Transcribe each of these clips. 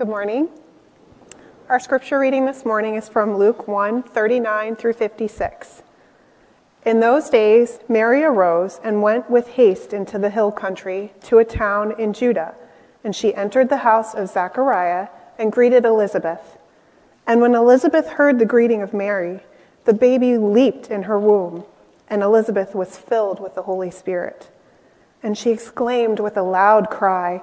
Good morning. Our scripture reading this morning is from Luke 1 39 through 56. In those days, Mary arose and went with haste into the hill country to a town in Judah, and she entered the house of Zachariah and greeted Elizabeth. And when Elizabeth heard the greeting of Mary, the baby leaped in her womb, and Elizabeth was filled with the Holy Spirit. And she exclaimed with a loud cry,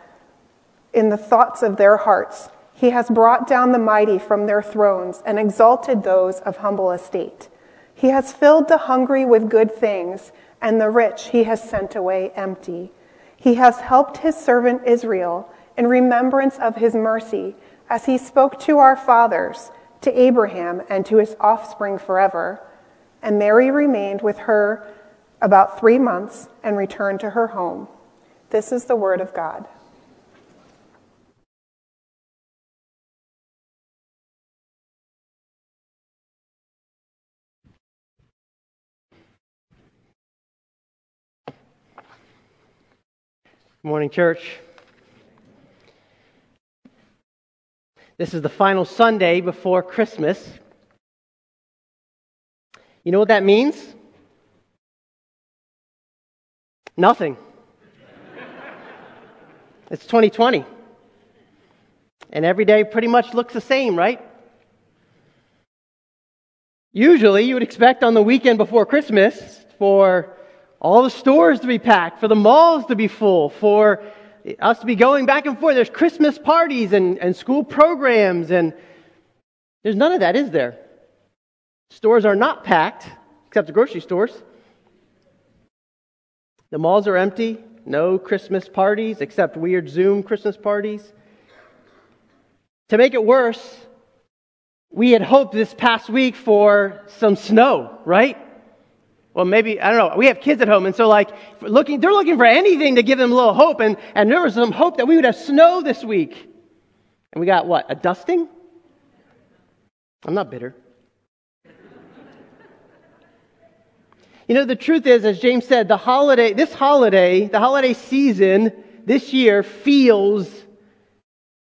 in the thoughts of their hearts. He has brought down the mighty from their thrones and exalted those of humble estate. He has filled the hungry with good things, and the rich he has sent away empty. He has helped his servant Israel in remembrance of his mercy, as he spoke to our fathers, to Abraham, and to his offspring forever. And Mary remained with her about three months and returned to her home. This is the word of God. Good morning, church. This is the final Sunday before Christmas. You know what that means? Nothing. it's 2020. And every day pretty much looks the same, right? Usually, you would expect on the weekend before Christmas for all the stores to be packed, for the malls to be full, for us to be going back and forth. There's Christmas parties and, and school programs, and there's none of that, is there? Stores are not packed, except the grocery stores. The malls are empty, no Christmas parties, except weird Zoom Christmas parties. To make it worse, we had hoped this past week for some snow, right? Well, maybe, I don't know. We have kids at home, and so like looking, they're looking for anything to give them a little hope. And, and there was some hope that we would have snow this week. And we got what? A dusting? I'm not bitter. you know, the truth is, as James said, the holiday, this holiday, the holiday season this year feels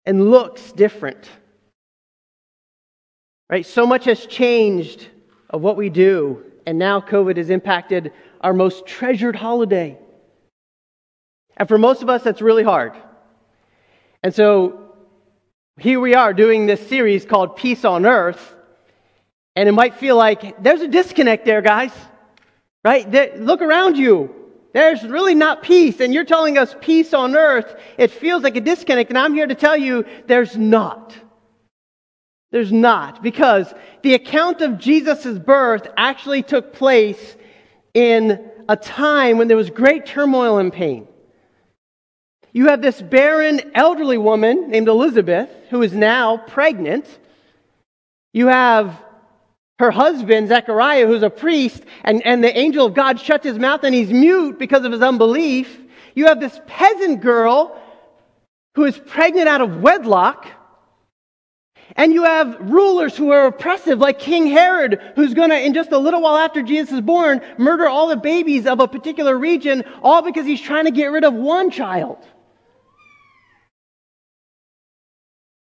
and looks different. Right? So much has changed of what we do and now COVID has impacted our most treasured holiday. And for most of us, that's really hard. And so here we are doing this series called Peace on Earth. And it might feel like there's a disconnect there, guys. Right? There, look around you. There's really not peace. And you're telling us peace on earth. It feels like a disconnect. And I'm here to tell you there's not. There's not, because the account of Jesus' birth actually took place in a time when there was great turmoil and pain. You have this barren elderly woman named Elizabeth who is now pregnant. You have her husband, Zechariah, who's a priest, and, and the angel of God shuts his mouth and he's mute because of his unbelief. You have this peasant girl who is pregnant out of wedlock. And you have rulers who are oppressive, like King Herod, who's going to, in just a little while after Jesus is born, murder all the babies of a particular region, all because he's trying to get rid of one child.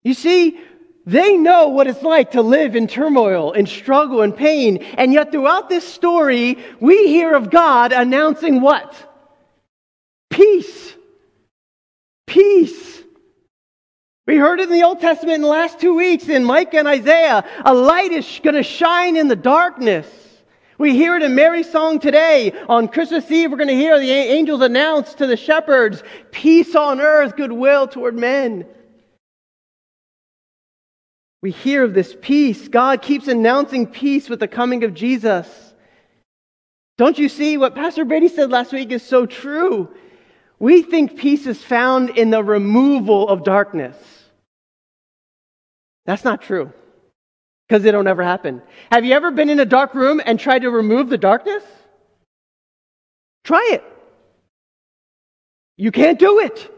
You see, they know what it's like to live in turmoil and struggle and pain. And yet, throughout this story, we hear of God announcing what? Peace. Peace. We heard it in the Old Testament in the last two weeks in Micah and Isaiah. A light is going to shine in the darkness. We hear it in Mary's song today. On Christmas Eve, we're going to hear the angels announce to the shepherds, peace on earth, goodwill toward men. We hear of this peace. God keeps announcing peace with the coming of Jesus. Don't you see what Pastor Brady said last week is so true? We think peace is found in the removal of darkness. That's not true because it don't ever happen. Have you ever been in a dark room and tried to remove the darkness? Try it. You can't do it.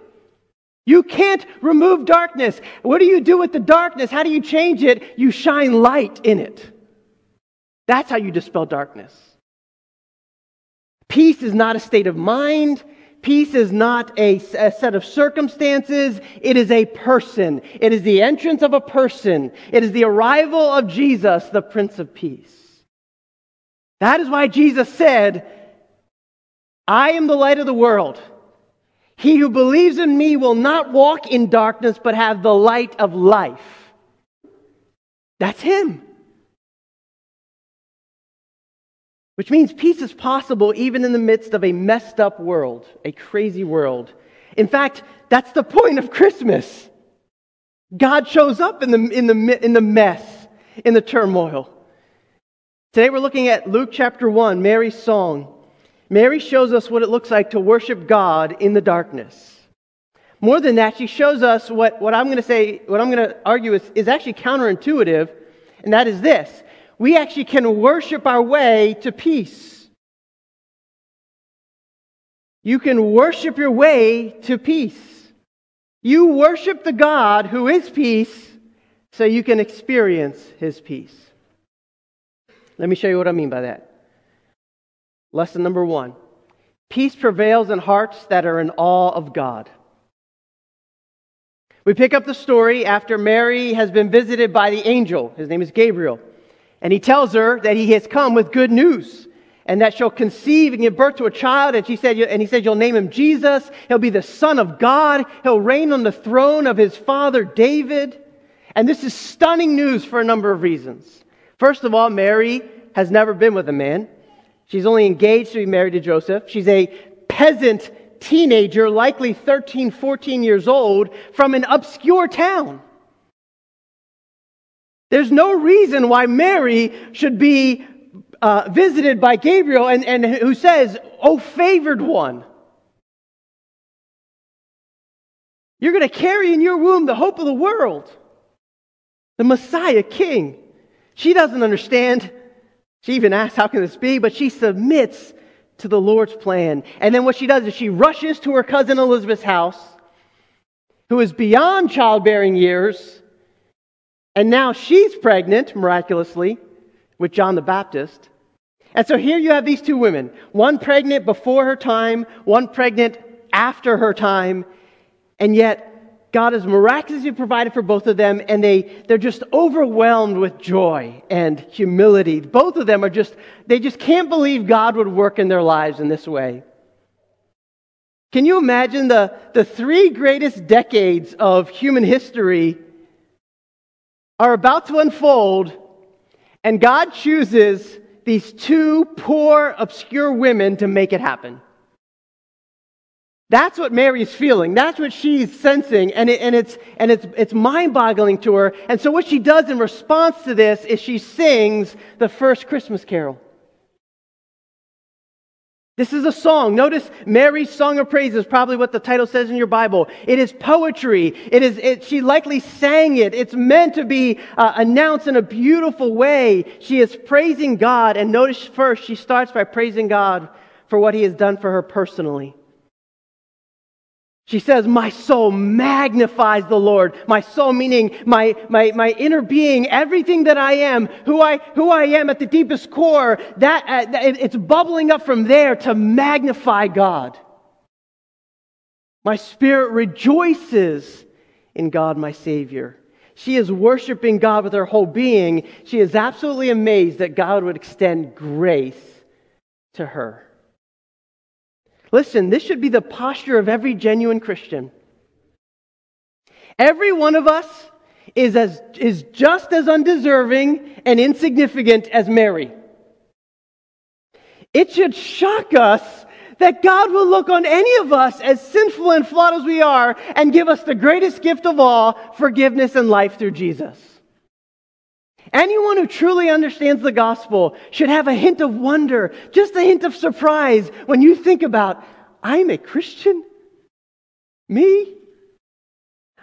You can't remove darkness. What do you do with the darkness? How do you change it? You shine light in it. That's how you dispel darkness. Peace is not a state of mind. Peace is not a, a, set of circumstances. It is a person. It is the entrance of a person. It is the arrival of Jesus, the Prince of Peace. That is why Jesus said, I am the light of the world. He who believes in me will not walk in darkness, but have the light of life. That's him. Which means peace is possible even in the midst of a messed up world, a crazy world. In fact, that's the point of Christmas. God shows up in the, in the, in the mess, in the turmoil. Today we're looking at Luke chapter 1, Mary's song. Mary shows us what it looks like to worship God in the darkness. More than that, she shows us what, what I'm going to say, what I'm going to argue is, is actually counterintuitive, and that is this we actually can worship our way to peace. You can worship your way to peace. You worship the God who is peace so you can experience his peace. Let me show you what I mean by that. Lesson number one peace prevails in hearts that are in awe of God. We pick up the story after Mary has been visited by the angel. His name is Gabriel. And he tells her that he has come with good news and that she'll conceive and give birth to a child. And she said, and he said, you'll name him Jesus. He'll be the son of God. He'll reign on the throne of his father David. And this is stunning news for a number of reasons. First of all, Mary has never been with a man. She's only engaged to be married to Joseph. She's a peasant teenager, likely 13, 14 years old, from an obscure town. There's no reason why Mary should be uh, visited by Gabriel and, and who says, Oh, favored one. You're going to carry in your womb the hope of the world, the Messiah King. She doesn't understand. She even asks, How can this be? But she submits to the Lord's plan. And then what she does is she rushes to her cousin Elizabeth's house, who is beyond childbearing years and now she's pregnant, miraculously, with John the Baptist. And so here you have these two women one pregnant before her time, one pregnant after her time, and yet God has miraculously provided for both of them, and they, they're just overwhelmed with joy and humility. Both of them are just, they just can't believe God would work in their lives in this way. Can you imagine the, the three greatest decades of human history are about to unfold, and God chooses these two poor, obscure women to make it happen. That's what Mary's feeling. That's what she's sensing. And, it, and, it's, and it's, it's mind boggling to her. And so, what she does in response to this is she sings the first Christmas carol. This is a song. Notice Mary's song of praise is probably what the title says in your Bible. It is poetry. It is, it, she likely sang it. It's meant to be uh, announced in a beautiful way. She is praising God. And notice first, she starts by praising God for what he has done for her personally. She says, My soul magnifies the Lord. My soul, meaning my, my, my inner being, everything that I am, who I, who I am at the deepest core, that, uh, it's bubbling up from there to magnify God. My spirit rejoices in God, my Savior. She is worshiping God with her whole being. She is absolutely amazed that God would extend grace to her. Listen, this should be the posture of every genuine Christian. Every one of us is, as, is just as undeserving and insignificant as Mary. It should shock us that God will look on any of us as sinful and flawed as we are and give us the greatest gift of all forgiveness and life through Jesus. Anyone who truly understands the gospel should have a hint of wonder, just a hint of surprise when you think about, I'm a Christian? Me?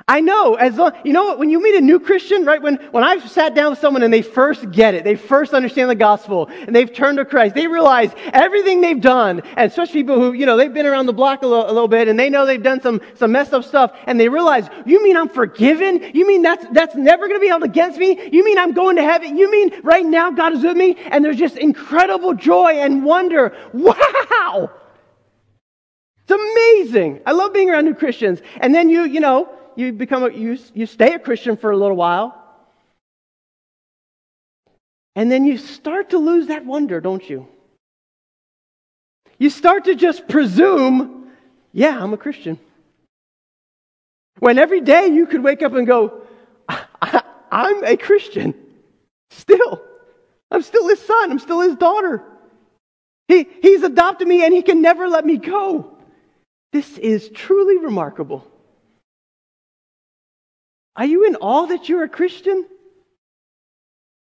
I know, as long, you know what, when you meet a new Christian, right, when, when I've sat down with someone and they first get it, they first understand the gospel, and they've turned to Christ, they realize everything they've done, and especially people who, you know, they've been around the block a little, a little bit, and they know they've done some, some messed up stuff, and they realize, you mean I'm forgiven? You mean that's, that's never gonna be held against me? You mean I'm going to heaven? You mean right now God is with me? And there's just incredible joy and wonder. Wow! It's amazing. I love being around new Christians. And then you, you know, you become a, you, you stay a Christian for a little while. And then you start to lose that wonder, don't you? You start to just presume, yeah, I'm a Christian. When every day you could wake up and go, I'm a Christian. Still. I'm still his son. I'm still his daughter. He, he's adopted me and he can never let me go. This is truly remarkable. Are you in awe that you're a Christian?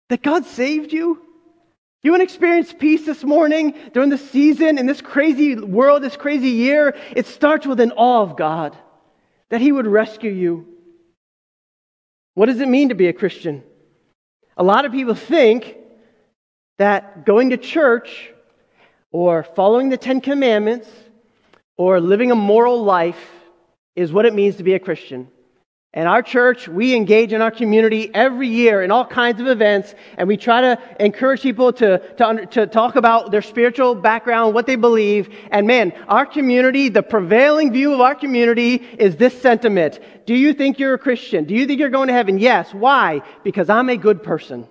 That God saved you? You want to experience peace this morning during the season in this crazy world, this crazy year? It starts with an awe of God, that He would rescue you. What does it mean to be a Christian? A lot of people think that going to church or following the Ten Commandments or living a moral life is what it means to be a Christian. And our church, we engage in our community every year in all kinds of events, and we try to encourage people to, to, to, talk about their spiritual background, what they believe. And man, our community, the prevailing view of our community is this sentiment. Do you think you're a Christian? Do you think you're going to heaven? Yes. Why? Because I'm a good person.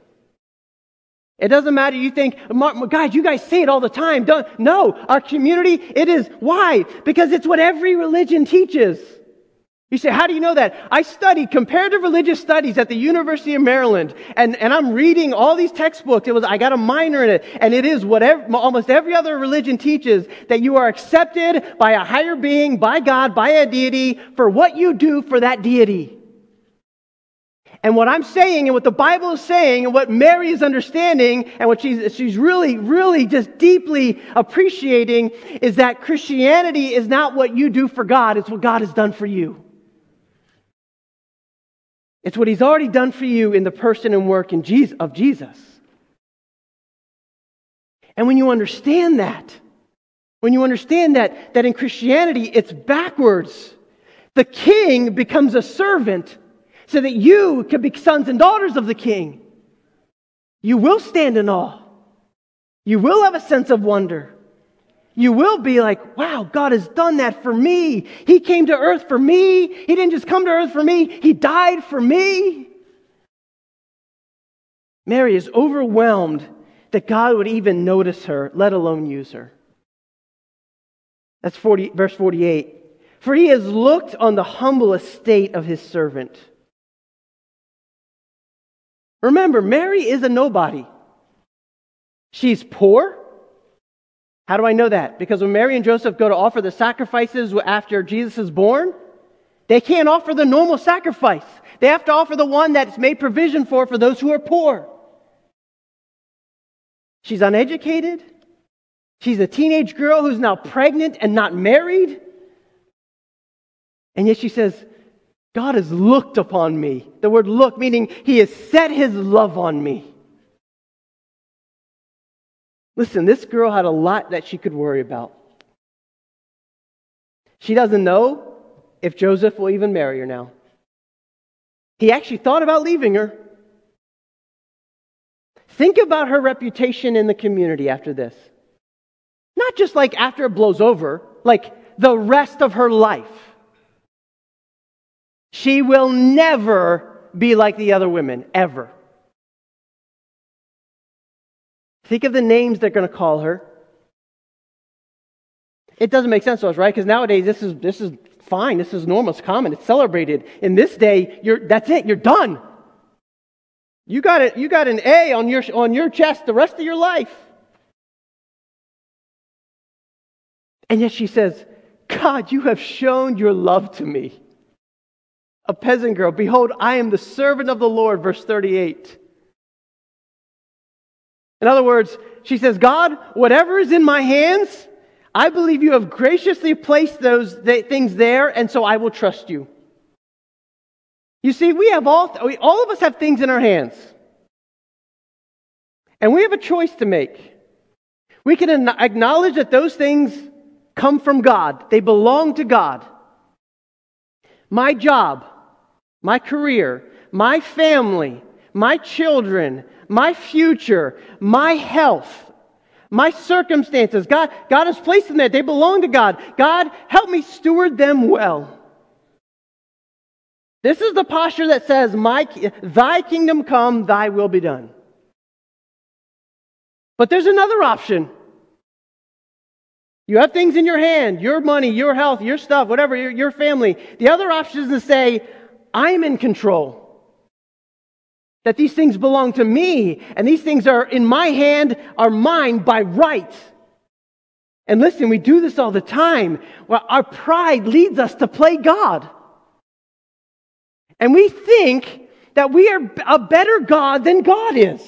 It doesn't matter. You think, guys, you guys say it all the time. Don't, no, our community, it is. Why? Because it's what every religion teaches. You say, how do you know that? I studied comparative religious studies at the University of Maryland, and, and I'm reading all these textbooks. It was, I got a minor in it, and it is what almost every other religion teaches, that you are accepted by a higher being, by God, by a deity, for what you do for that deity. And what I'm saying, and what the Bible is saying, and what Mary is understanding, and what she's, she's really, really just deeply appreciating, is that Christianity is not what you do for God, it's what God has done for you. It's what he's already done for you in the person and work in Jesus, of Jesus. And when you understand that, when you understand that, that in Christianity it's backwards, the king becomes a servant so that you can be sons and daughters of the king. You will stand in awe. You will have a sense of wonder. You will be like, wow, God has done that for me. He came to earth for me. He didn't just come to earth for me, He died for me. Mary is overwhelmed that God would even notice her, let alone use her. That's 40, verse 48. For he has looked on the humble estate of his servant. Remember, Mary is a nobody. She's poor. How do I know that? Because when Mary and Joseph go to offer the sacrifices after Jesus is born, they can't offer the normal sacrifice. They have to offer the one that's made provision for for those who are poor. She's uneducated. She's a teenage girl who's now pregnant and not married. And yet she says, God has looked upon me. The word look meaning he has set his love on me. Listen, this girl had a lot that she could worry about. She doesn't know if Joseph will even marry her now. He actually thought about leaving her. Think about her reputation in the community after this. Not just like after it blows over, like the rest of her life. She will never be like the other women, ever. Think of the names they're going to call her. It doesn't make sense to us, right? Because nowadays this is this is fine. This is normal. It's common. It's celebrated. In this day, you're, that's it. You're done. You got it. You got an A on your, on your chest the rest of your life. And yet she says, God, you have shown your love to me. A peasant girl, behold, I am the servant of the Lord, verse 38. In other words, she says, God, whatever is in my hands, I believe you have graciously placed those things there, and so I will trust you. You see, we have all, all of us have things in our hands. And we have a choice to make. We can acknowledge that those things come from God, they belong to God. My job, my career, my family, my children, my future, my health, my circumstances. God, God has placed them there. They belong to God. God, help me steward them well. This is the posture that says, my, Thy kingdom come, Thy will be done. But there's another option. You have things in your hand, your money, your health, your stuff, whatever, your, your family. The other option is to say, I'm in control. That these things belong to me, and these things are in my hand, are mine by right. And listen, we do this all the time. Well, our pride leads us to play God. And we think that we are a better God than God is.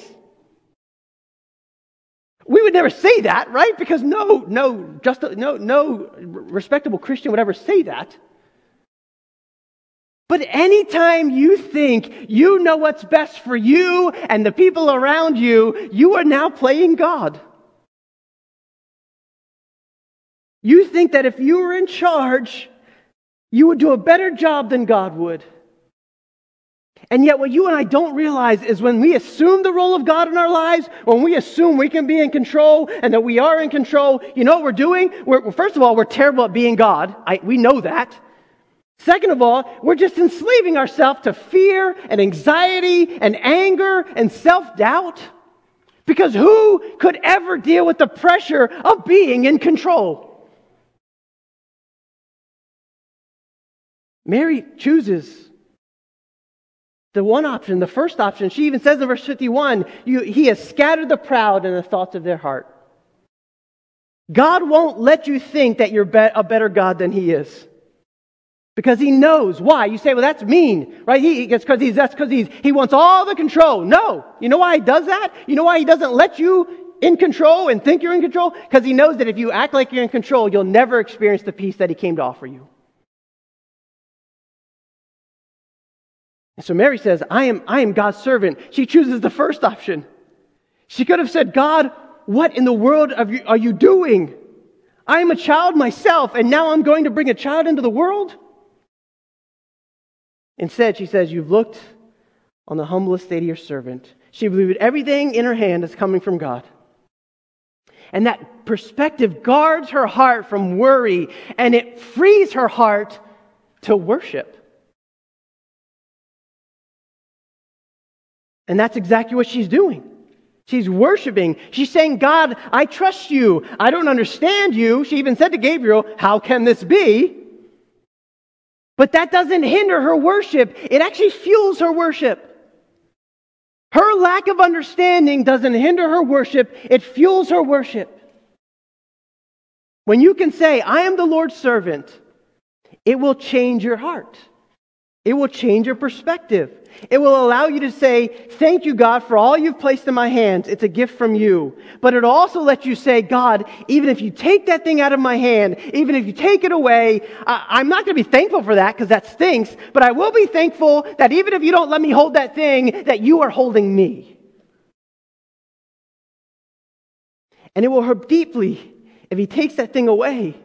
We would never say that, right? Because no, no, just no, no respectable Christian would ever say that. But anytime you think you know what's best for you and the people around you, you are now playing God. You think that if you were in charge, you would do a better job than God would. And yet, what you and I don't realize is when we assume the role of God in our lives, when we assume we can be in control and that we are in control, you know what we're doing? We're, first of all, we're terrible at being God. I, we know that. Second of all, we're just enslaving ourselves to fear and anxiety and anger and self doubt. Because who could ever deal with the pressure of being in control? Mary chooses the one option, the first option, she even says in verse 51 you, He has scattered the proud in the thoughts of their heart. God won't let you think that you're a better God than He is. Because he knows why. You say, well, that's mean, right? He, it's because he's, that's because he's, he wants all the control. No. You know why he does that? You know why he doesn't let you in control and think you're in control? Because he knows that if you act like you're in control, you'll never experience the peace that he came to offer you. And so Mary says, I am, I am God's servant. She chooses the first option. She could have said, God, what in the world are you, are you doing? I am a child myself, and now I'm going to bring a child into the world? Instead, she says, You've looked on the humblest state of your servant. She believed everything in her hand is coming from God. And that perspective guards her heart from worry, and it frees her heart to worship. And that's exactly what she's doing. She's worshiping. She's saying, God, I trust you. I don't understand you. She even said to Gabriel, How can this be? But that doesn't hinder her worship, it actually fuels her worship. Her lack of understanding doesn't hinder her worship, it fuels her worship. When you can say, I am the Lord's servant, it will change your heart. It will change your perspective. It will allow you to say, Thank you, God, for all you've placed in my hands. It's a gift from you. But it also lets you say, God, even if you take that thing out of my hand, even if you take it away, I- am not going to be thankful for that because that stinks, but I will be thankful that even if you don't let me hold that thing, that you are holding me. And it will hurt deeply if he takes that thing away.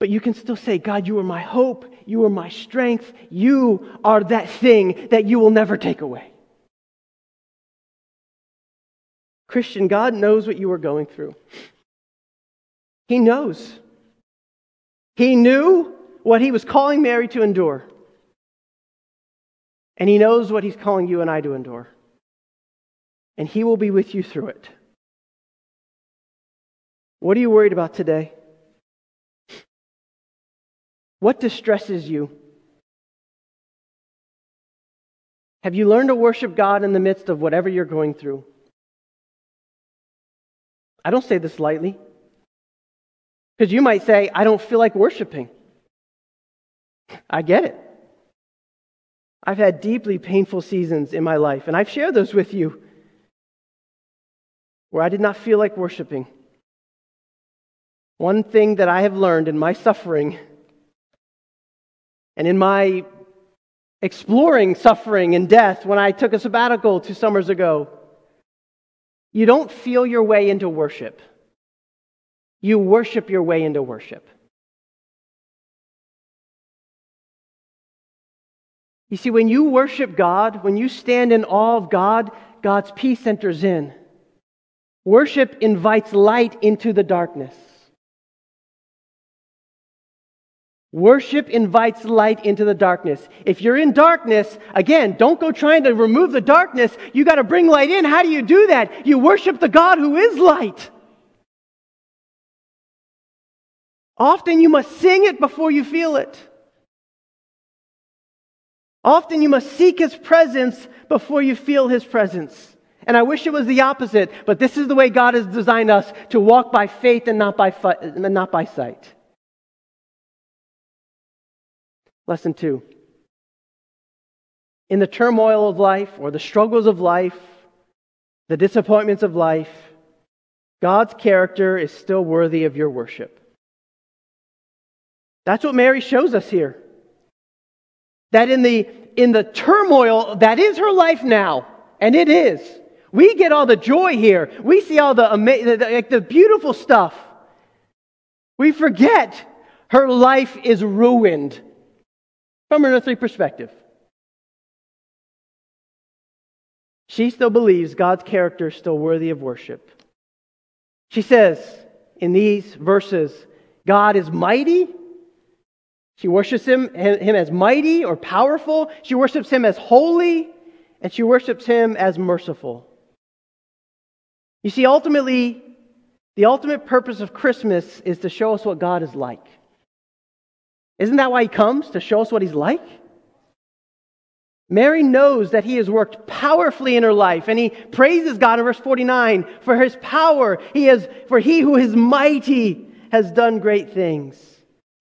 But you can still say, God, you are my hope. You are my strength. You are that thing that you will never take away. Christian, God knows what you are going through. He knows. He knew what he was calling Mary to endure. And he knows what he's calling you and I to endure. And he will be with you through it. What are you worried about today? What distresses you? Have you learned to worship God in the midst of whatever you're going through? I don't say this lightly. Because you might say, I don't feel like worshiping. I get it. I've had deeply painful seasons in my life, and I've shared those with you where I did not feel like worshiping. One thing that I have learned in my suffering and in my exploring suffering and death when I took a sabbatical two summers ago, you don't feel your way into worship. You worship your way into worship. You see, when you worship God, when you stand in awe of God, God's peace enters in. Worship invites light into the darkness. Worship invites light into the darkness. If you're in darkness, again, don't go trying to remove the darkness. You got to bring light in. How do you do that? You worship the God who is light. Often you must sing it before you feel it. Often you must seek his presence before you feel his presence. And I wish it was the opposite, but this is the way God has designed us to walk by faith and not by, not by sight. Lesson two. In the turmoil of life or the struggles of life, the disappointments of life, God's character is still worthy of your worship. That's what Mary shows us here. That in the, in the turmoil, that is her life now. And it is. We get all the joy here. We see all the, the, the beautiful stuff. We forget her life is ruined from an earthly perspective. She still believes God's character is still worthy of worship. She says in these verses, God is mighty she worships him, him as mighty or powerful. She worships him as holy, and she worships him as merciful. You see, ultimately, the ultimate purpose of Christmas is to show us what God is like. Isn't that why he comes? To show us what he's like? Mary knows that he has worked powerfully in her life, and he praises God in verse 49 for his power. He has, for he who is mighty has done great things.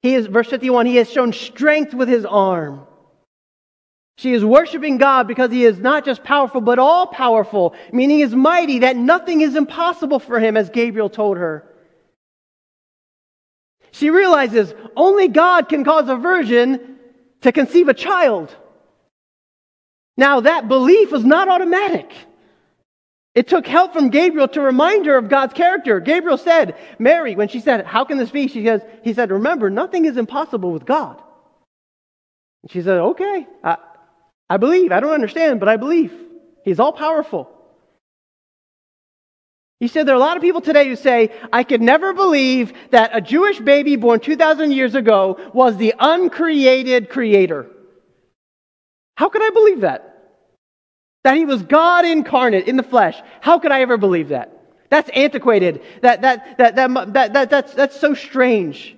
He is, verse 51, he has shown strength with his arm. She is worshiping God because he is not just powerful, but all powerful, meaning he is mighty, that nothing is impossible for him, as Gabriel told her. She realizes only God can cause a virgin to conceive a child. Now, that belief was not automatic. It took help from Gabriel to remind her of God's character. Gabriel said, Mary, when she said, How can this be? She says, He said, Remember, nothing is impossible with God. And she said, Okay, I, I believe. I don't understand, but I believe. He's all powerful. He said there are a lot of people today who say, I could never believe that a Jewish baby born 2,000 years ago was the uncreated creator. How could I believe that? That he was God incarnate in the flesh. How could I ever believe that? That's antiquated. That, that, that, that, that, that, that's, that's so strange.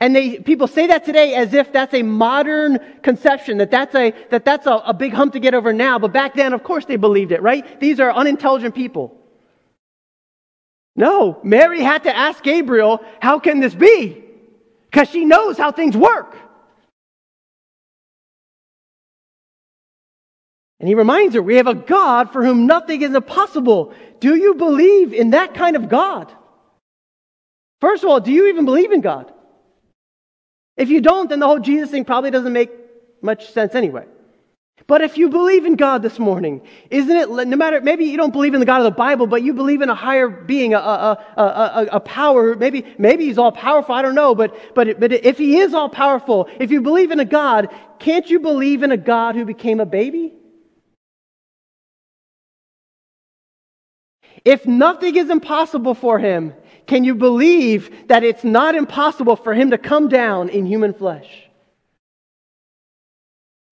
And they, people say that today as if that's a modern conception, that that's, a, that that's a, a big hump to get over now. But back then, of course, they believed it, right? These are unintelligent people. No, Mary had to ask Gabriel, how can this be? Because she knows how things work. And he reminds her, we have a God for whom nothing is impossible. Do you believe in that kind of God? First of all, do you even believe in God? If you don't, then the whole Jesus thing probably doesn't make much sense anyway. But if you believe in God this morning, isn't it, no matter, maybe you don't believe in the God of the Bible, but you believe in a higher being, a, a, a, a, power, maybe, maybe he's all powerful, I don't know, but, but, but if he is all powerful, if you believe in a God, can't you believe in a God who became a baby? If nothing is impossible for him, can you believe that it's not impossible for him to come down in human flesh?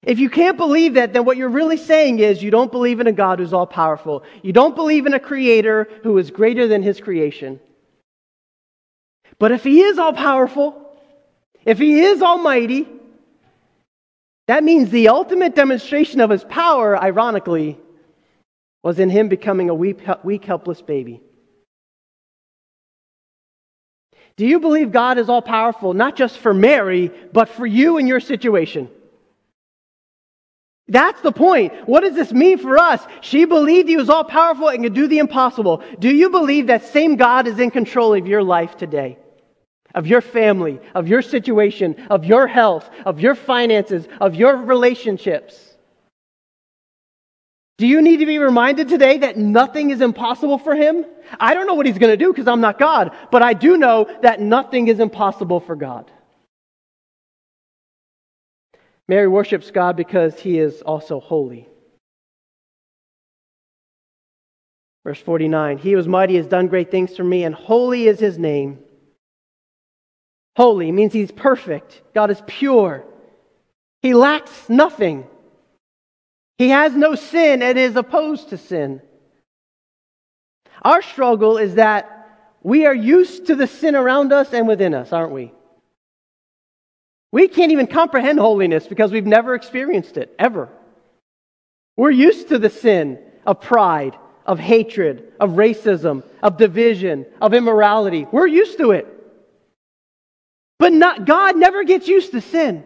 If you can't believe that, then what you're really saying is you don't believe in a God who's all powerful. You don't believe in a creator who is greater than his creation. But if he is all powerful, if he is almighty, that means the ultimate demonstration of his power, ironically, was in him becoming a weak, weak helpless baby. Do you believe God is all powerful, not just for Mary, but for you and your situation? That's the point. What does this mean for us? She believed he was all powerful and could do the impossible. Do you believe that same God is in control of your life today? Of your family, of your situation, of your health, of your finances, of your relationships? Do you need to be reminded today that nothing is impossible for him? I don't know what he's going to do because I'm not God, but I do know that nothing is impossible for God. Mary worships God because he is also holy. Verse 49 He was mighty has done great things for me, and holy is his name. Holy means he's perfect. God is pure. He lacks nothing. He has no sin and is opposed to sin. Our struggle is that we are used to the sin around us and within us, aren't we? We can't even comprehend holiness because we've never experienced it, ever. We're used to the sin of pride, of hatred, of racism, of division, of immorality. We're used to it. But not, God never gets used to sin.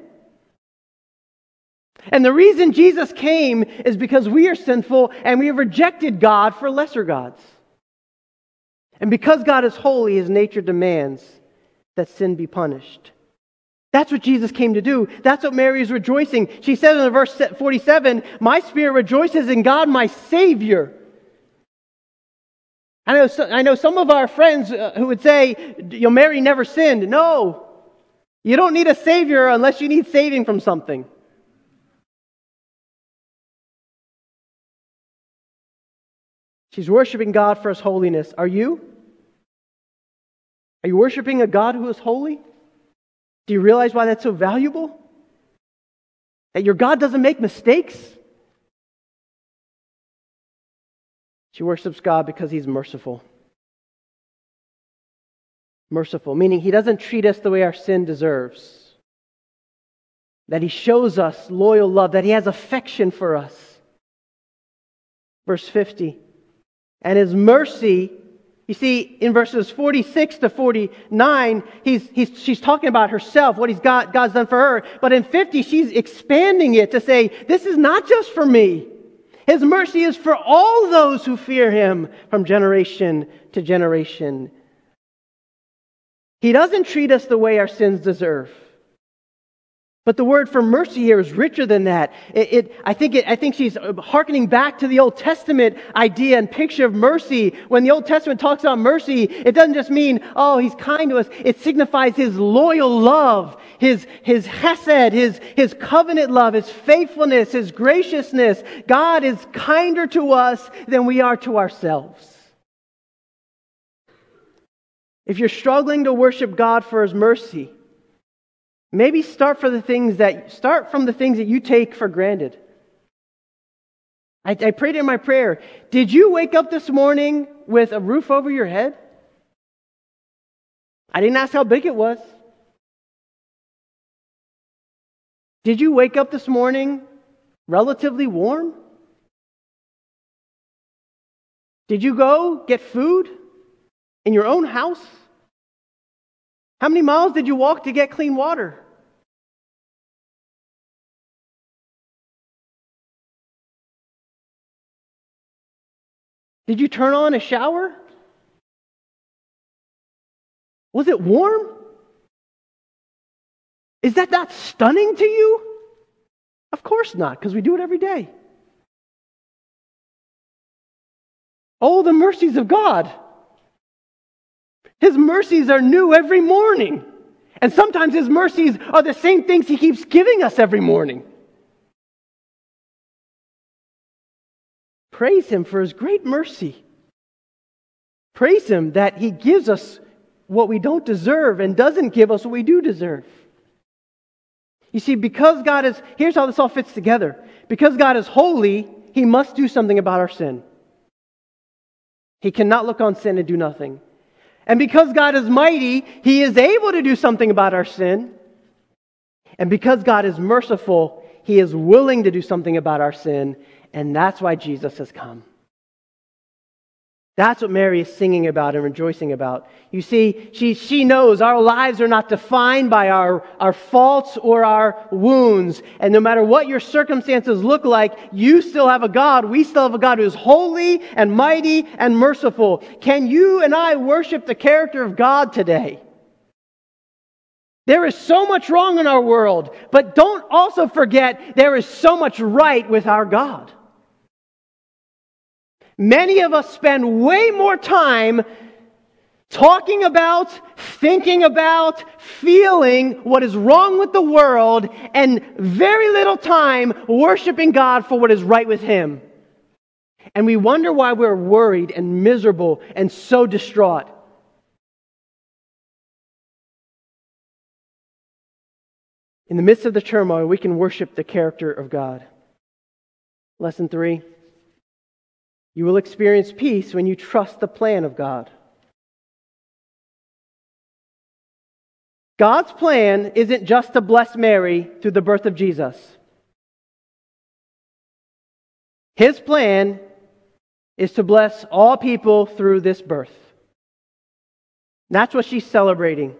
And the reason Jesus came is because we are sinful and we have rejected God for lesser gods. And because God is holy, his nature demands that sin be punished. That's what Jesus came to do. That's what Mary is rejoicing. She says in verse 47, My spirit rejoices in God, my Savior. I know, I know some of our friends uh, who would say, you know, Mary never sinned. No. You don't need a Savior unless you need saving from something. She's worshiping God for his holiness. Are you? Are you worshiping a God who is holy? Do you realize why that's so valuable? That your God doesn't make mistakes? She worships God because he's merciful. Merciful, meaning he doesn't treat us the way our sin deserves. That he shows us loyal love, that he has affection for us. Verse 50 And his mercy you see, in verses 46 to 49, he's, he's, she's talking about herself, what he's got, God's done for her. But in 50, she's expanding it to say, this is not just for me. His mercy is for all those who fear him from generation to generation. He doesn't treat us the way our sins deserve. But the word for mercy here is richer than that. It, it, I, think it, I think she's hearkening back to the Old Testament idea and picture of mercy. When the Old Testament talks about mercy, it doesn't just mean, oh, he's kind to us. It signifies his loyal love, his, his hesed, his, his covenant love, his faithfulness, his graciousness. God is kinder to us than we are to ourselves. If you're struggling to worship God for his mercy, Maybe start for the things that start from the things that you take for granted. I, I prayed in my prayer. Did you wake up this morning with a roof over your head? I didn't ask how big it was. Did you wake up this morning relatively warm? Did you go get food in your own house? How many miles did you walk to get clean water? Did you turn on a shower? Was it warm? Is that not stunning to you? Of course not, because we do it every day. Oh, the mercies of God. His mercies are new every morning. And sometimes His mercies are the same things He keeps giving us every morning. Praise Him for His great mercy. Praise Him that He gives us what we don't deserve and doesn't give us what we do deserve. You see, because God is, here's how this all fits together. Because God is holy, He must do something about our sin. He cannot look on sin and do nothing. And because God is mighty, He is able to do something about our sin. And because God is merciful, He is willing to do something about our sin, and that's why Jesus has come. That's what Mary is singing about and rejoicing about. You see, she, she knows our lives are not defined by our, our faults or our wounds. And no matter what your circumstances look like, you still have a God. We still have a God who is holy and mighty and merciful. Can you and I worship the character of God today? There is so much wrong in our world, but don't also forget there is so much right with our God. Many of us spend way more time talking about, thinking about, feeling what is wrong with the world, and very little time worshiping God for what is right with Him. And we wonder why we're worried and miserable and so distraught. In the midst of the turmoil, we can worship the character of God. Lesson three. You will experience peace when you trust the plan of God. God's plan isn't just to bless Mary through the birth of Jesus. His plan is to bless all people through this birth. That's what she's celebrating.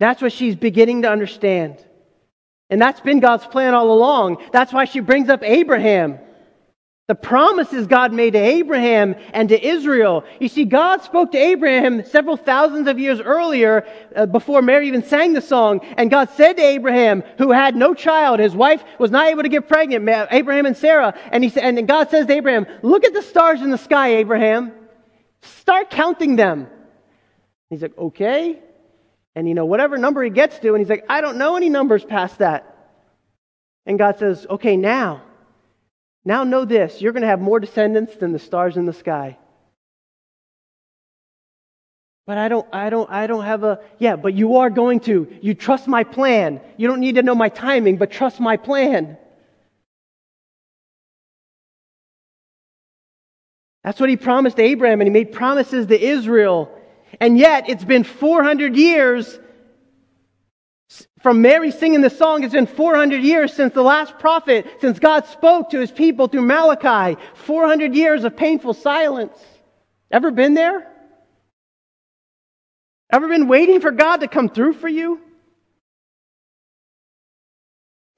That's what she's beginning to understand. And that's been God's plan all along. That's why she brings up Abraham. The promises God made to Abraham and to Israel. You see, God spoke to Abraham several thousands of years earlier, uh, before Mary even sang the song. And God said to Abraham, who had no child, his wife was not able to get pregnant, Abraham and Sarah. And, he, and God says to Abraham, Look at the stars in the sky, Abraham. Start counting them. He's like, Okay. And you know, whatever number he gets to, and he's like, I don't know any numbers past that. And God says, Okay, now now know this you're going to have more descendants than the stars in the sky. But I don't, I don't, I don't have a, yeah, but you are going to. You trust my plan. You don't need to know my timing, but trust my plan. That's what he promised Abraham, and he made promises to Israel. And yet, it's been 400 years from Mary singing the song, it's been 400 years since the last prophet, since God spoke to his people through Malachi. 400 years of painful silence. Ever been there? Ever been waiting for God to come through for you?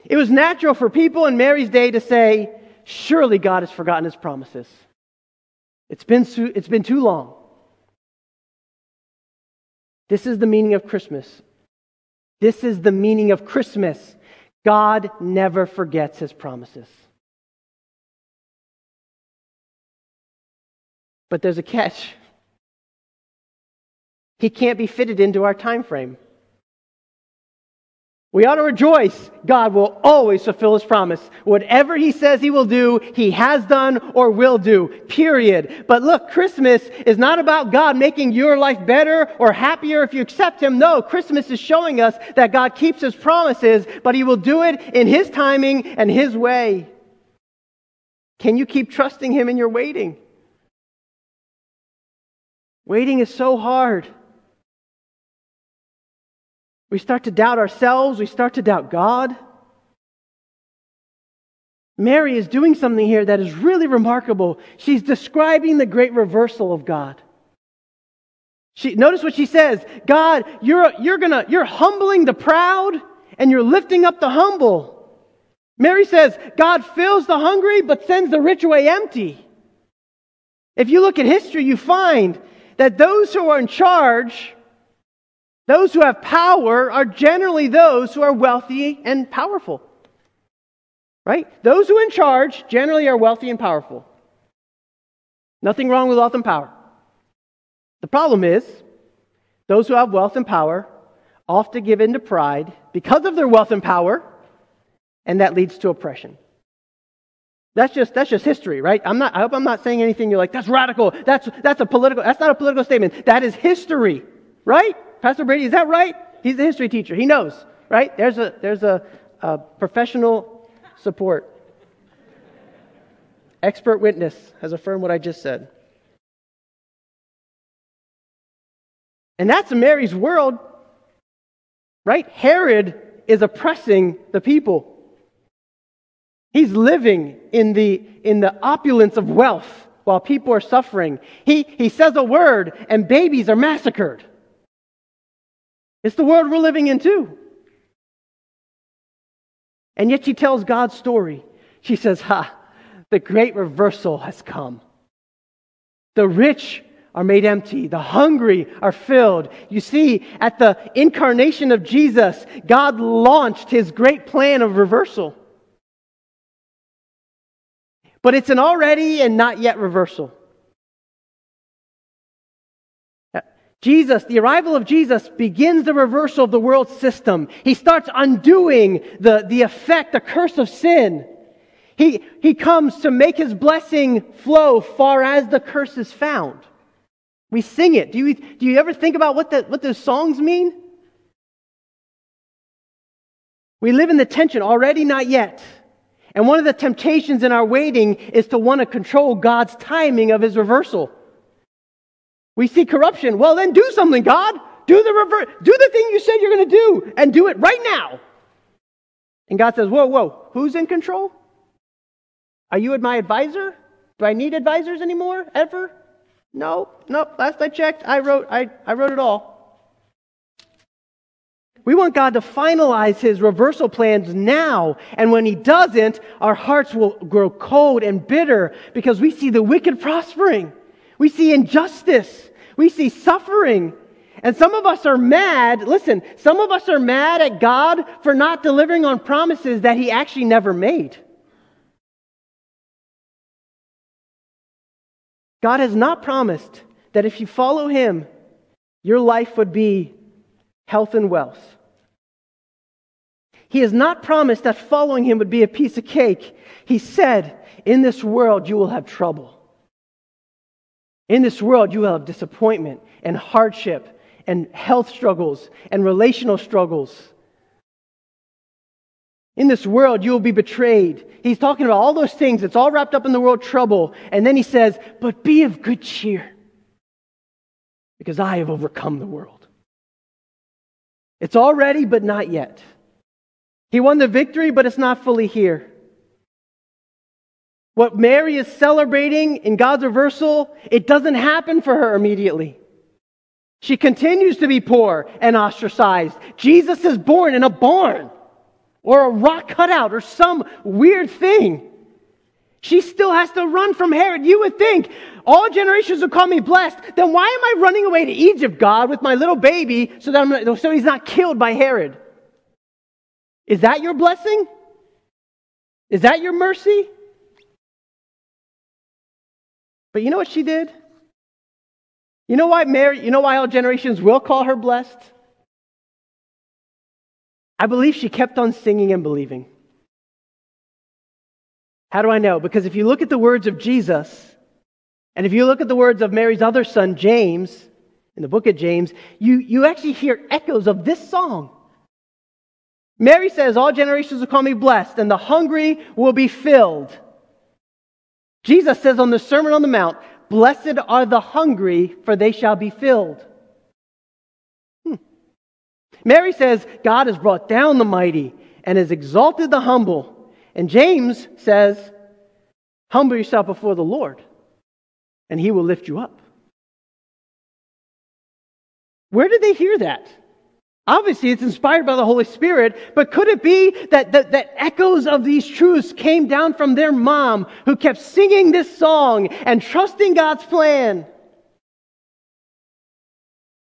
It was natural for people in Mary's day to say, Surely God has forgotten his promises. It's been, it's been too long. This is the meaning of Christmas. This is the meaning of Christmas. God never forgets his promises. But there's a catch. He can't be fitted into our time frame. We ought to rejoice. God will always fulfill his promise. Whatever he says he will do, he has done or will do. Period. But look, Christmas is not about God making your life better or happier if you accept him. No, Christmas is showing us that God keeps his promises, but he will do it in his timing and his way. Can you keep trusting him in your waiting? Waiting is so hard. We start to doubt ourselves. We start to doubt God. Mary is doing something here that is really remarkable. She's describing the great reversal of God. She, notice what she says God, you're, you're, gonna, you're humbling the proud and you're lifting up the humble. Mary says, God fills the hungry but sends the rich away empty. If you look at history, you find that those who are in charge those who have power are generally those who are wealthy and powerful. Right? Those who are in charge generally are wealthy and powerful. Nothing wrong with wealth and power. The problem is, those who have wealth and power often give in to pride because of their wealth and power, and that leads to oppression. That's just, that's just history, right? I'm not, I hope I'm not saying anything you're like, that's radical. That's, that's a political, that's not a political statement. That is history, right? Pastor Brady, is that right? He's a history teacher. He knows, right? There's a, there's a, a professional support. Expert witness has affirmed what I just said. And that's Mary's world, right? Herod is oppressing the people. He's living in the, in the opulence of wealth while people are suffering. He, he says a word and babies are massacred. It's the world we're living in too. And yet she tells God's story. She says, Ha, the great reversal has come. The rich are made empty. The hungry are filled. You see, at the incarnation of Jesus, God launched his great plan of reversal. But it's an already and not yet reversal. Jesus, the arrival of Jesus begins the reversal of the world system. He starts undoing the, the effect, the curse of sin. He, he comes to make his blessing flow far as the curse is found. We sing it. Do you, do you ever think about what, the, what those songs mean? We live in the tension, already, not yet. And one of the temptations in our waiting is to want to control God's timing of his reversal. We see corruption. Well, then do something, God. Do the reverse. Do the thing you said you're going to do and do it right now. And God says, Whoa, whoa, who's in control? Are you my advisor? Do I need advisors anymore? Ever? No, no. Last I checked, I wrote, I, I wrote it all. We want God to finalize his reversal plans now. And when he doesn't, our hearts will grow cold and bitter because we see the wicked prospering. We see injustice. We see suffering. And some of us are mad. Listen, some of us are mad at God for not delivering on promises that he actually never made. God has not promised that if you follow him, your life would be health and wealth. He has not promised that following him would be a piece of cake. He said, In this world you will have trouble. In this world you will have disappointment and hardship and health struggles and relational struggles. In this world, you will be betrayed. He's talking about all those things. It's all wrapped up in the world trouble. And then he says, But be of good cheer, because I have overcome the world. It's already, but not yet. He won the victory, but it's not fully here. What Mary is celebrating in God's reversal, it doesn't happen for her immediately. She continues to be poor and ostracized. Jesus is born in a barn or a rock cutout or some weird thing. She still has to run from Herod. You would think all generations would call me blessed. Then why am I running away to Egypt, God, with my little baby so that I'm, so he's not killed by Herod? Is that your blessing? Is that your mercy? But you know what she did? You know why Mary, you know why all generations will call her blessed? I believe she kept on singing and believing. How do I know? Because if you look at the words of Jesus, and if you look at the words of Mary's other son, James, in the book of James, you, you actually hear echoes of this song. Mary says, All generations will call me blessed, and the hungry will be filled. Jesus says on the Sermon on the Mount, Blessed are the hungry, for they shall be filled. Hmm. Mary says, God has brought down the mighty and has exalted the humble. And James says, Humble yourself before the Lord, and he will lift you up. Where did they hear that? Obviously, it's inspired by the Holy Spirit, but could it be that, that, that, echoes of these truths came down from their mom who kept singing this song and trusting God's plan?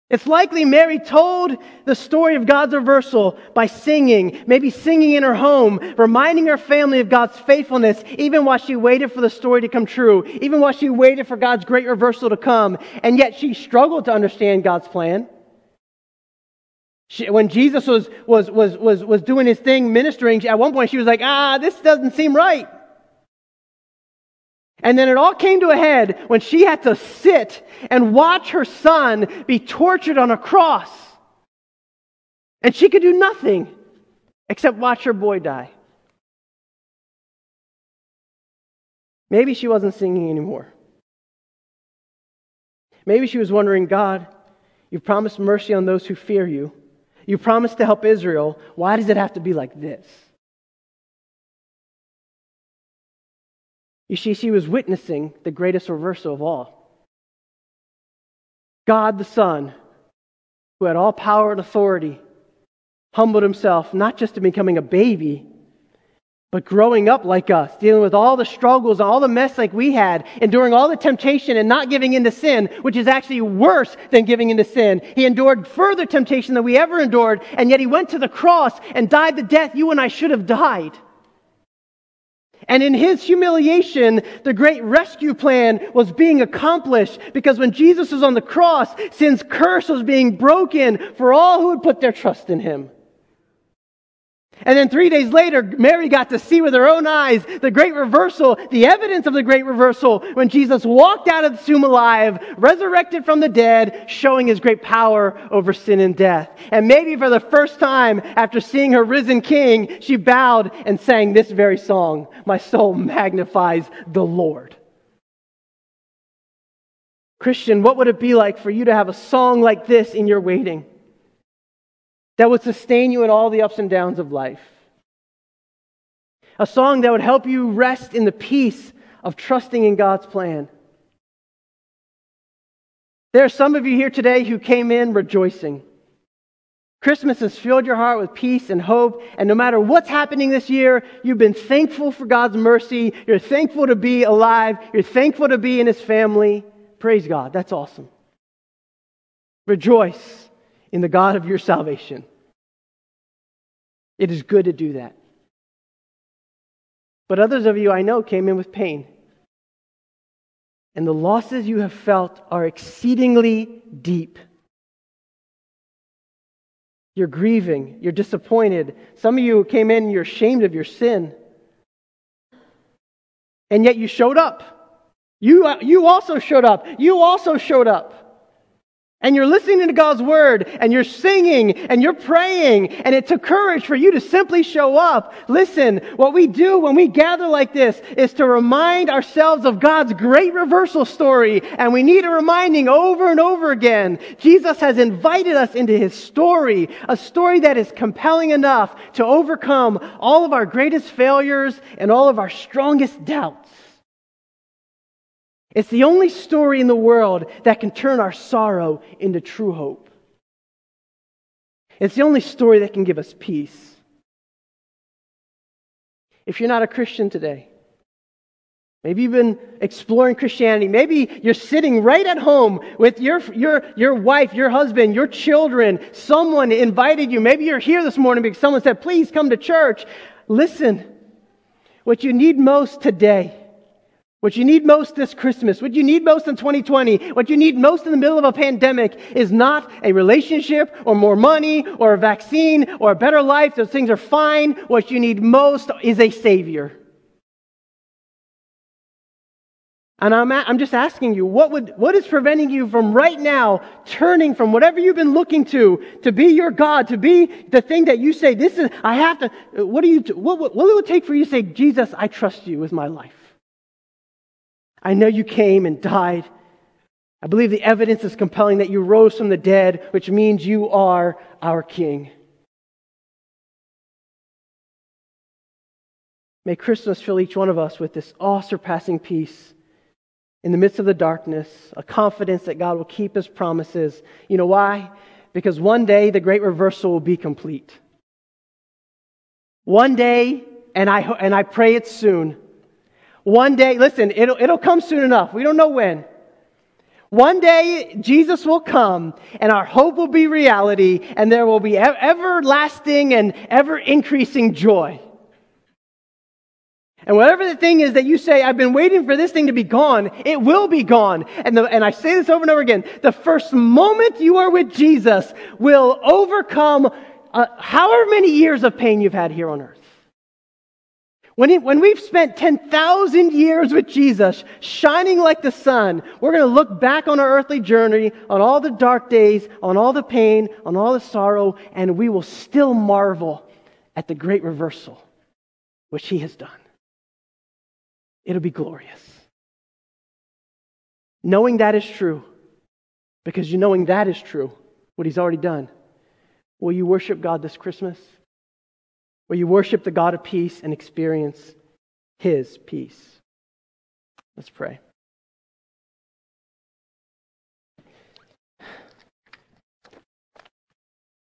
It's likely Mary told the story of God's reversal by singing, maybe singing in her home, reminding her family of God's faithfulness, even while she waited for the story to come true, even while she waited for God's great reversal to come. And yet she struggled to understand God's plan. She, when Jesus was, was, was, was, was doing his thing, ministering, at one point she was like, ah, this doesn't seem right. And then it all came to a head when she had to sit and watch her son be tortured on a cross. And she could do nothing except watch her boy die. Maybe she wasn't singing anymore. Maybe she was wondering, God, you've promised mercy on those who fear you You promised to help Israel. Why does it have to be like this? You see, she was witnessing the greatest reversal of all. God the Son, who had all power and authority, humbled himself not just to becoming a baby, but growing up like us, dealing with all the struggles all the mess like we had, enduring all the temptation and not giving into sin, which is actually worse than giving into sin. He endured further temptation than we ever endured, and yet he went to the cross and died the death you and I should have died. And in his humiliation, the great rescue plan was being accomplished because when Jesus was on the cross, sin's curse was being broken for all who would put their trust in him. And then three days later, Mary got to see with her own eyes the great reversal, the evidence of the great reversal when Jesus walked out of the tomb alive, resurrected from the dead, showing his great power over sin and death. And maybe for the first time after seeing her risen king, she bowed and sang this very song My soul magnifies the Lord. Christian, what would it be like for you to have a song like this in your waiting? That would sustain you in all the ups and downs of life. A song that would help you rest in the peace of trusting in God's plan. There are some of you here today who came in rejoicing. Christmas has filled your heart with peace and hope, and no matter what's happening this year, you've been thankful for God's mercy. You're thankful to be alive. You're thankful to be in His family. Praise God. That's awesome. Rejoice in the God of your salvation. It is good to do that. But others of you I know came in with pain. And the losses you have felt are exceedingly deep. You're grieving, you're disappointed. Some of you came in and you're ashamed of your sin. And yet you showed up. You, you also showed up. You also showed up and you're listening to God's word and you're singing and you're praying and it took courage for you to simply show up. Listen, what we do when we gather like this is to remind ourselves of God's great reversal story and we need a reminding over and over again. Jesus has invited us into his story, a story that is compelling enough to overcome all of our greatest failures and all of our strongest doubts. It's the only story in the world that can turn our sorrow into true hope. It's the only story that can give us peace. If you're not a Christian today, maybe you've been exploring Christianity, maybe you're sitting right at home with your, your, your wife, your husband, your children, someone invited you. Maybe you're here this morning because someone said, please come to church. Listen, what you need most today what you need most this Christmas, what you need most in 2020, what you need most in the middle of a pandemic is not a relationship or more money or a vaccine or a better life. Those things are fine. What you need most is a Savior. And I'm, I'm just asking you, what, would, what is preventing you from right now turning from whatever you've been looking to, to be your God, to be the thing that you say, this is, I have to, what do you, what, what, what will it take for you to say, Jesus, I trust you with my life? I know you came and died. I believe the evidence is compelling that you rose from the dead, which means you are our King. May Christmas fill each one of us with this awe surpassing peace in the midst of the darkness, a confidence that God will keep his promises. You know why? Because one day the great reversal will be complete. One day, and I, and I pray it's soon, one day, listen, it'll, it'll come soon enough. We don't know when. One day, Jesus will come and our hope will be reality and there will be everlasting and ever increasing joy. And whatever the thing is that you say, I've been waiting for this thing to be gone, it will be gone. And, the, and I say this over and over again. The first moment you are with Jesus will overcome uh, however many years of pain you've had here on earth. When, he, when we've spent 10,000 years with Jesus, shining like the sun, we're going to look back on our earthly journey, on all the dark days, on all the pain, on all the sorrow, and we will still marvel at the great reversal which he has done. It'll be glorious. Knowing that is true, because you knowing that is true, what he's already done, Will you worship God this Christmas? Will you worship the God of peace and experience his peace? Let's pray.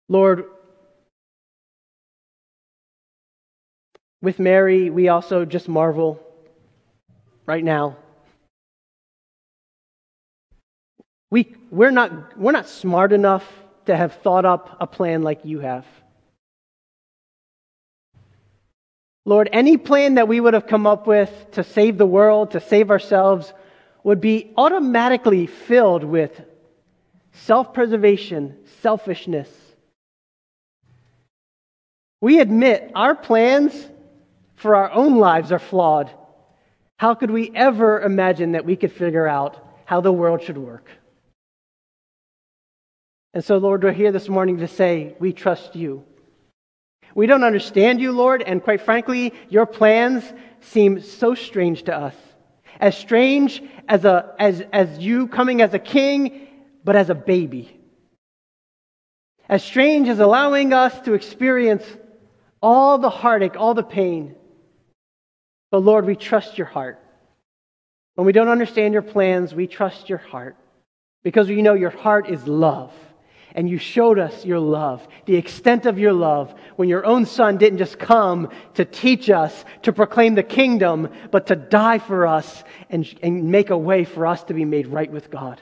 Lord, with Mary, we also just marvel right now. We, we're, not, we're not smart enough to have thought up a plan like you have. Lord, any plan that we would have come up with to save the world, to save ourselves, would be automatically filled with self preservation, selfishness. We admit our plans for our own lives are flawed. How could we ever imagine that we could figure out how the world should work? And so, Lord, we're here this morning to say we trust you. We don't understand you, Lord, and quite frankly, your plans seem so strange to us. As strange as, a, as, as you coming as a king, but as a baby. As strange as allowing us to experience all the heartache, all the pain. But Lord, we trust your heart. When we don't understand your plans, we trust your heart because we know your heart is love. And you showed us your love, the extent of your love, when your own son didn't just come to teach us, to proclaim the kingdom, but to die for us and, and make a way for us to be made right with God.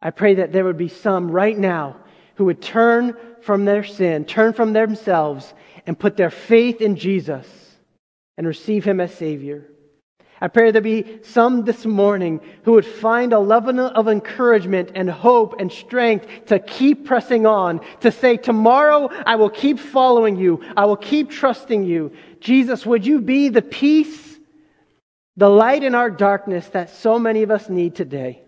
I pray that there would be some right now who would turn from their sin, turn from themselves, and put their faith in Jesus and receive him as Savior. I pray there be some this morning who would find a level of encouragement and hope and strength to keep pressing on, to say, Tomorrow I will keep following you, I will keep trusting you. Jesus, would you be the peace, the light in our darkness that so many of us need today?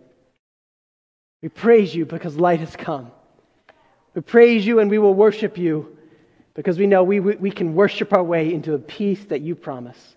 We praise you because light has come. We praise you and we will worship you because we know we, we can worship our way into the peace that you promise.